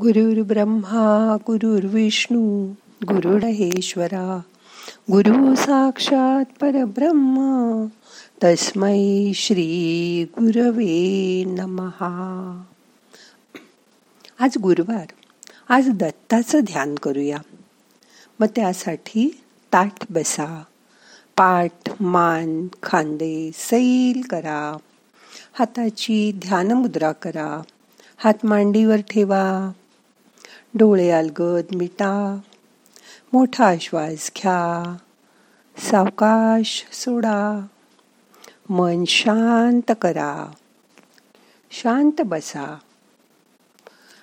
गुरुर् ब्रह्मा गुरुर्विष्णू गुरुर्हेश्वरा गुरु साक्षात परब्रह्मा तस्मै श्री गुरवे नमहा आज गुरुवार. आज दत्ताचं ध्यान करूया. मग त्यासाठी ताठ बसा. पाठ मान खांदे सैल करा. हाताची ध्यानमुद्रा करा. हात मांडीवर ठेवा. डोळे अलगद मिटा मोठा श्वास घ्या सावकाश सोडा मन शांत करा शांत बसा.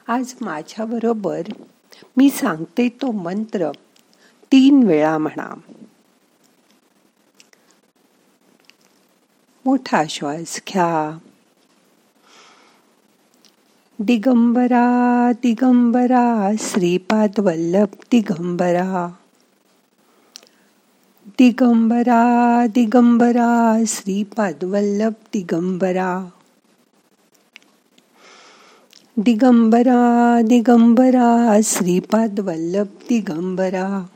आज माझ्याबरोबर मी सांगते तो मंत्र तीन वेळा म्हणा. मोठा श्वास घ्या. दिगंबरा दिगंबरा श्रीपाद वल्लभ दिगंबरा। दिगंबरा दिगंबरा श्रीपाद वल्लभ दिगंबरा। दिगंबरा दिगंबरा श्रीपाद वल्लभ दिगंबरा।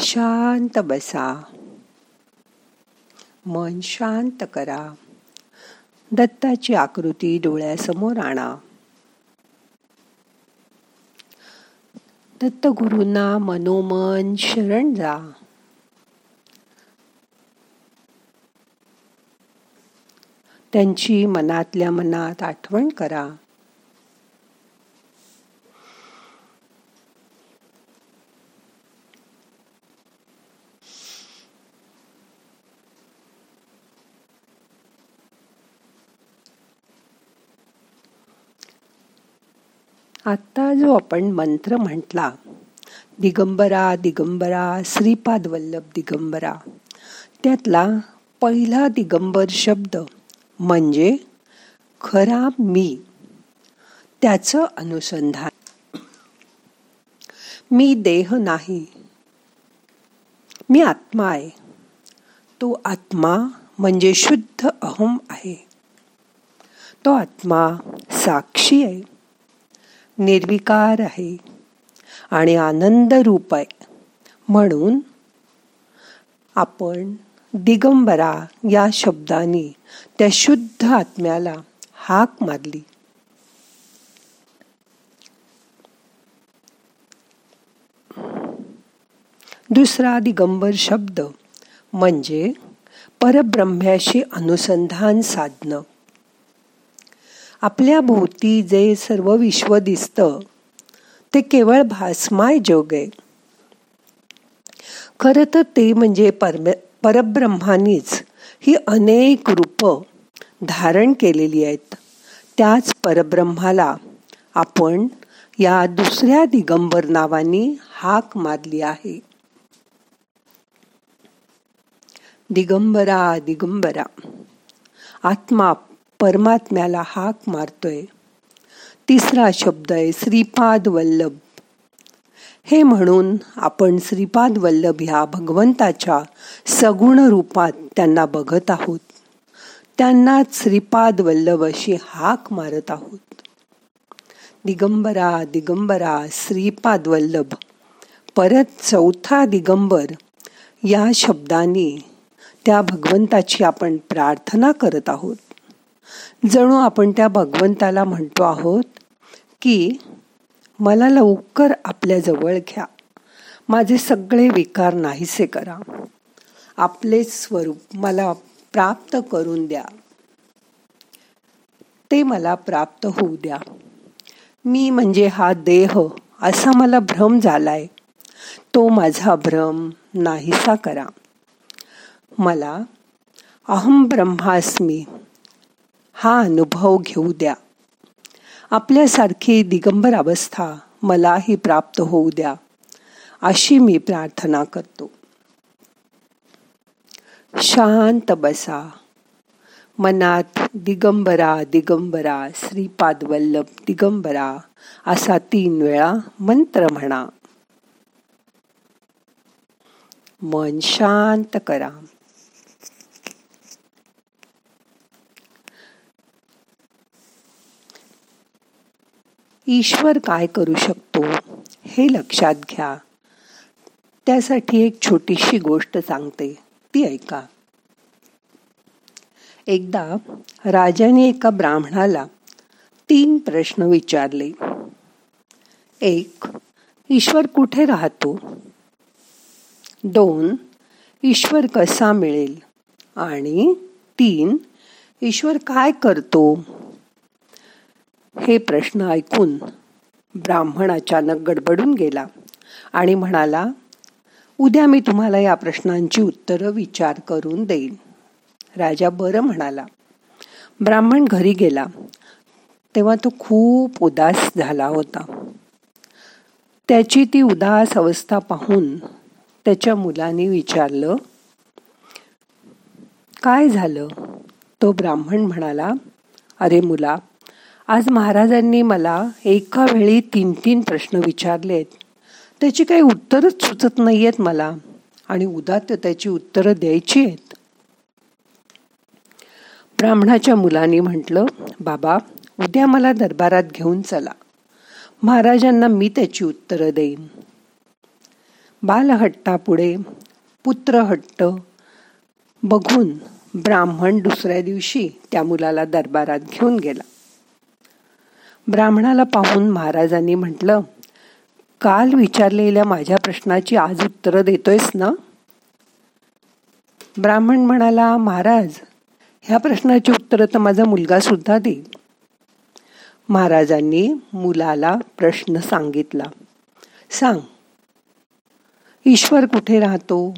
शांत बसा। मन शांत करा। दत्ताची आकृती डोळ्यासमोर आणा. दत्तगुरूंना मनोमन शरण जा त्यांची मनातल्या मनात आठवण करा. आता जो आपण मंत्र म्हटला दिगंबरा दिगंबरा श्रीपाद वल्लभ दिगंबरा त्यातला पहिला दिगंबर शब्द म्हणजे खरा मी. त्याचं अनुसंधान. मी देह नाही. मी आत्मा आहे. तो आत्मा म्हणजे शुद्ध अहम आहे. तो आत्मा साक्षी आहे. निर्विकार आहे आणि आनंद रूप आहे. म्हणून आपण दिगंबरा या शब्दाने त्या शुद्ध आत्म्याला हाक मारली. दुसरा दिगंबर शब्द म्हणजे परब्रह्म्याशी अनुसंधान साधणं. आपल्या भोवती जे सर्व विश्व दिसतं ते केवळ भासमाय जग आहे. खरं तर ते म्हणजे परब्रह्मानीच ही अनेक रूपं धारण केलेली आहेत. त्याच परब्रह्माला आपण या दुसऱ्या दिगंबर नावानी हाक मारली आहे. दिगंबरा दिगंबरा. आत्मा परमात्म्याला हाक मारतोय. तिसरा शब्द आहे श्रीपाद वल्लभ. हे म्हणून आपण श्रीपाद वल्लभ ह्या भगवंताच्या सगुण रूपात त्यांना बघत आहोत. त्यांनाच श्रीपाद वल्लभ अशी हाक मारत आहोत. दिगंबरा दिगंबरा श्रीपाद वल्लभ. परत चौथा दिगंबर या शब्दाने त्या भगवंताची आपण प्रार्थना करत आहोत. जणू आपण त्या भगवंताला म्हणतो आहोत की मला लवकर आपल्या जवळ घ्या. माझे सगळे विकार नाहीसे करा. आपलेच स्वरूप मला प्राप्त करून द्या. ते मला प्राप्त होऊ द्या. मी म्हणजे हा देह असा मला भ्रम झालाय. तो माझा भ्रम नाहीसा करा. मला अहम ब्रह्मास्मी हा अनुभव घेऊ द्या. आपल्यासारखी दिगंबर अवस्था मलाही प्राप्त होऊ द्या, अशी मी प्रार्थना करतो. शांत बसा. मनात दिगंबरा दिगंबरा, श्रीपाद वल्लभ, दिगंबरा, असा तीन वेळा मंत्र म्हणा. मन शांत करा. ईश्वर काय करू शकतो हे लक्षात घ्या. त्यासाठी एक छोटीशी गोष्ट सांगते. ती ऐका. एकदा राजाने एका ब्राह्मणाला तीन प्रश्न विचारले. एक ईश्वर कुठे राहतो? दोन ईश्वर कसा मिळेल? आणि तीन ईश्वर काय करतो? हे प्रश्न ऐकून ब्राह्मण अचानक गडबडून गेला आणि म्हणाला उद्या मी तुम्हाला या प्रश्नांची उत्तरं विचार करून देईन. राजा बरं म्हणाला. ब्राह्मण घरी गेला. तेव्हा तो खूप उदास झाला होता. त्याची ती उदास अवस्था पाहून त्याच्या मुलाने विचारलं काय झालं? तो ब्राह्मण म्हणाला अरे मुला आज महाराजांनी मला एका वेळी तीन तीन प्रश्न विचारले आहेत त्याची काही उत्तरच सुचत नाही आहेत मला आणि उद्या त्याची उत्तरं द्यायची आहेत. ब्राह्मणाच्या मुलाने म्हटलं बाबा उद्या मला दरबारात घेऊन चला. महाराजांना मी त्याची उत्तरं देईन. बालहट्टापुढे पुत्रहट्ट बघून ब्राह्मण दुसऱ्या दिवशी त्या मुलाला दरबारात घेऊन गेला. ब्राह्मणाला पाहून महाराजांनी म्हटलं काल विचारलेल्या माझ्या प्रश्नाची आज उत्तर देतोयस ना? ब्राह्मण म्हणाला महाराज ह्या प्रश्नाची उत्तरं तर माझा मुलगा सुद्धा देईल. महाराजांनी मुलाला प्रश्न सांगितला सांग ईश्वर कुठे राहतो?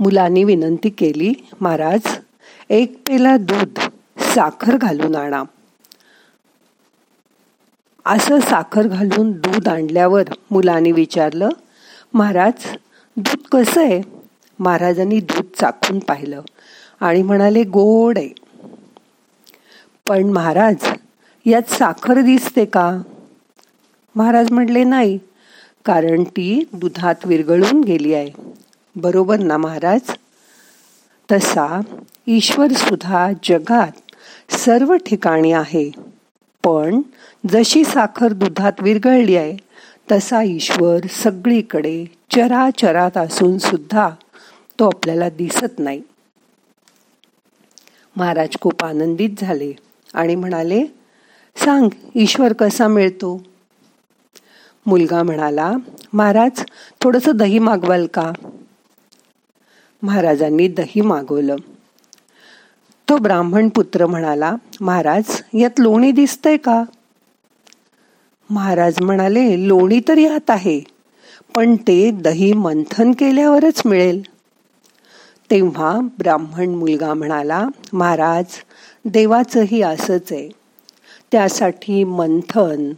मुलांनी विनंती केली महाराज एक पेला दूध साखर घालून आणा. असं साखर घालून दूध आणल्यावर मुलाने विचारलं महाराज दूध कसं आहे? महाराजांनी दूध चाखून पाहिलं आणि म्हणाले गोड आहे. पण महाराज यात साखर दिसते का? महाराज म्हणले नाही कारण ती दुधात विरघळून गेली आहे. बरोबर ना महाराज? तसा ईश्वर सुद्धा जगात सर्व ठिकाणी आहे. पण जशी साखर दुधात विरघळली आहे तसा ईश्वर सगळीकडे चराचरात असून सुद्धा तो आपल्याला दिसत नाही. महाराज खूप आनंदित झाले आणि म्हणाले सांग ईश्वर कसा मिळतो? मुलगा म्हणाला महाराज थोडंसं दही मागवाल का? महाराजांनी दही मागवलं. तो ब्राह्मण पुत्र म्हणाला महाराज यात लोणी दिसतंय का? महाराज म्हणाले लोणी तर यात आहे पण ते दही मंथन केल्यावरच मिळेल. तेव्हा ब्राह्मण मुलगा म्हणाला महाराज देवाचंही असंच आहे. त्यासाठी मंथन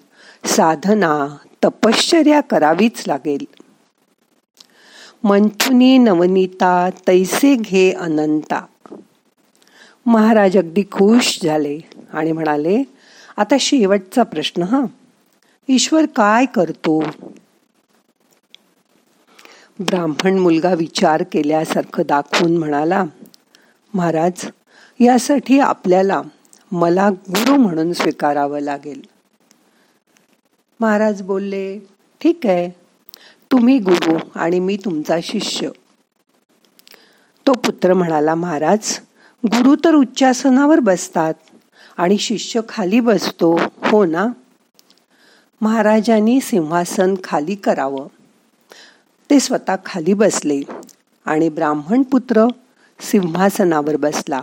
साधना तपश्चर्या करावीच लागेल. मंथुनी नवनीता तैसे घे अनंता। महाराज अगदी खुश झाले आणि म्हणाले आता शेवटचा प्रश्न हा. ईश्वर काय करतो? ब्राह्मण मुलगा विचार केल्यासारखं दाखवून म्हणाला महाराज यासाठी आपल्याला मला गुरु म्हणून स्वीकारावं लागेल. महाराज बोलले ठीक आहे. तुम्ही गुरु आणि मी तुमचा शिष्य. तो पुत्र म्हणाला महाराज गुरु तर उच्चासनावर बसतात आणि शिष्य खाली बसतो हो ना? महाराजांनी सिंहासन खाली करावं. ते स्वतः खाली बसले आणि ब्राह्मण पुत्र सिंहासनावर बसला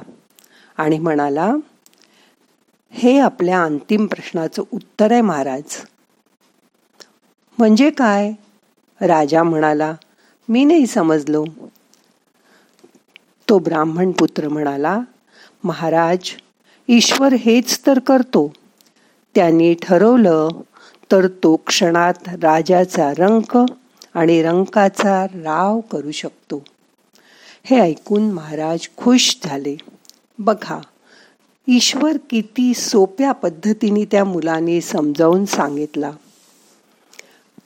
आणि म्हणाला हे आपल्या अंतिम प्रश्नाचं उत्तर आहे महाराज. म्हणजे काय? राजा म्हणाला मी नाही समजलो. तो ब्राह्मण पुत्र म्हणाला महाराज ईश्वर हेच तर करतो. त्यांनी ठरवलं तर तो क्षणात राजाचा रंक आणि रंकाचा राव करू शकतो. हे ऐकून महाराज खुश झाले. बघा ईश्वर किती सोप्या पद्धतीने त्या मुलाने समजावून सांगितला.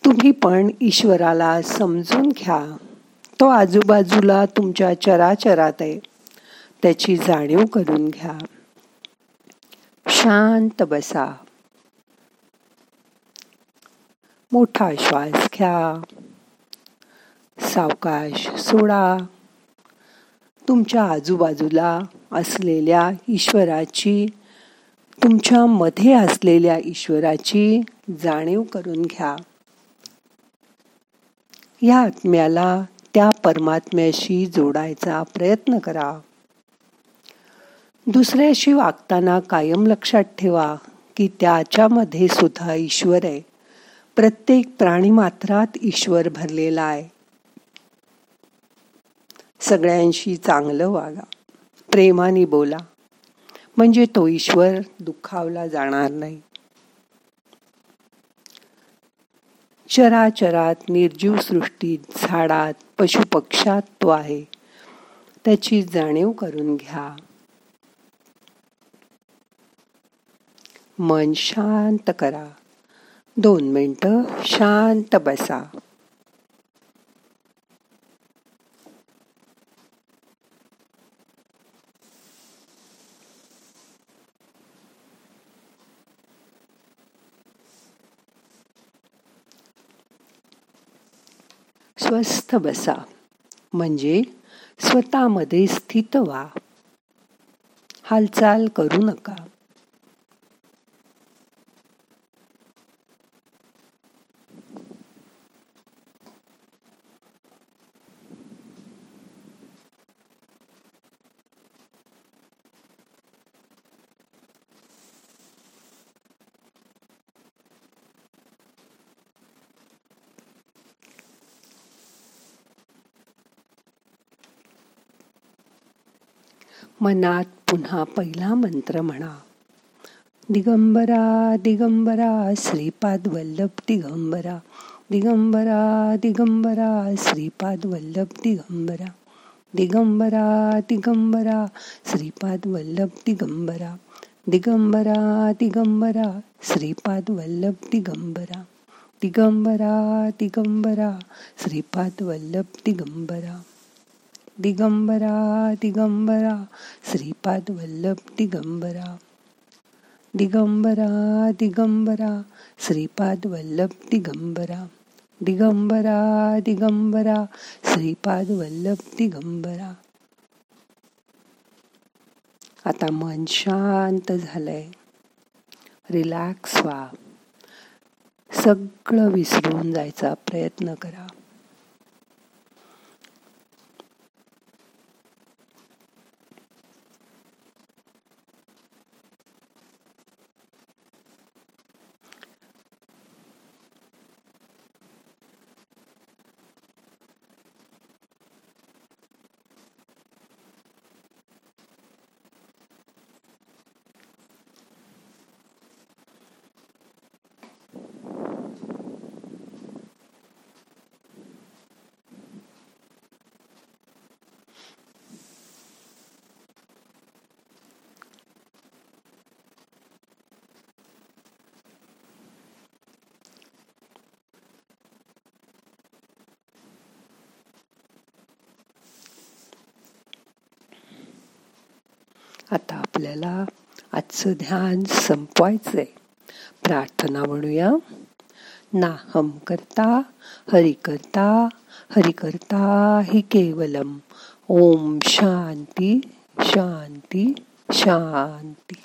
तुम्ही पण ईश्वराला समजून घ्या. तो आजूबाजूला तुमच्या चराचरात आहे त्याची जाणीव करून घ्या. शांत बसा. मोठा श्वास घ्या. सावकाश सोडा. तुमच्या आजूबाजूला असलेल्या ईश्वराची तुमच्या मध्ये असलेल्या ईश्वराची जाणीव करून घ्या. या आत्म्याला त्या परमात्म्याशी जोडायचा प्रयत्न करा. दुसऱ्याशी वागताना कायम लक्षात ठेवा की त्याच्यामध्ये सुद्धा ईश्वर आहे. प्रत्येक प्राणीमात्रात ईश्वर भरलेला आहे. सगळ्यांशी चांगलं वागा. प्रेमाने बोला. म्हणजे तो ईश्वर दुखावला जाणार नाही. चराचरात निर्जीव सृष्टीत झाडात पशुपक्षात तो आहे. त्याची जाणीव करून घ्या. मन शांत करा. दोन मिनटं शांत बसा. स्वस्थ बसा. म्हणजे स्वतःमध्ये स्थित व्हा. हालचाल करू नका. मनात पुन्हा पहिला मंत्र म्हणा. दिगंबरा दिगंबरा श्रीपाद वल्लभ दिगंबरा. दिगंबरा दिगंबरा श्रीपाद वल्लभ दिगंबरा. दिगंबरा दिगंबरा श्रीपाद वल्लभ दिगंबरा. दिगंबरा दिगंबरा श्रीपाद वल्लभ दिगंबरा. दिगंबरा दिगंबरा श्रीपाद वल्लभ दिगंबरा. दिगंबरा दिगंबरा श्रीपाद वल्लभ दिगंबरा. दिगंबरा दिगंबरा श्रीपाद वल्लभ दिगंबरा. दिगंबरा दिगंबरा श्रीपाद वल्लभ दिगंबरा. आता मन शांत झालंय. रिलॅक्स व्हा. सगळं विसरून जायचा प्रयत्न करा. आता आपल्याला आजचं ध्यान संपवायचंय. प्रार्थना म्हणूया. नाहम करता हरि करता हरि करता हि केवलम. ओम शांती शांती शांती.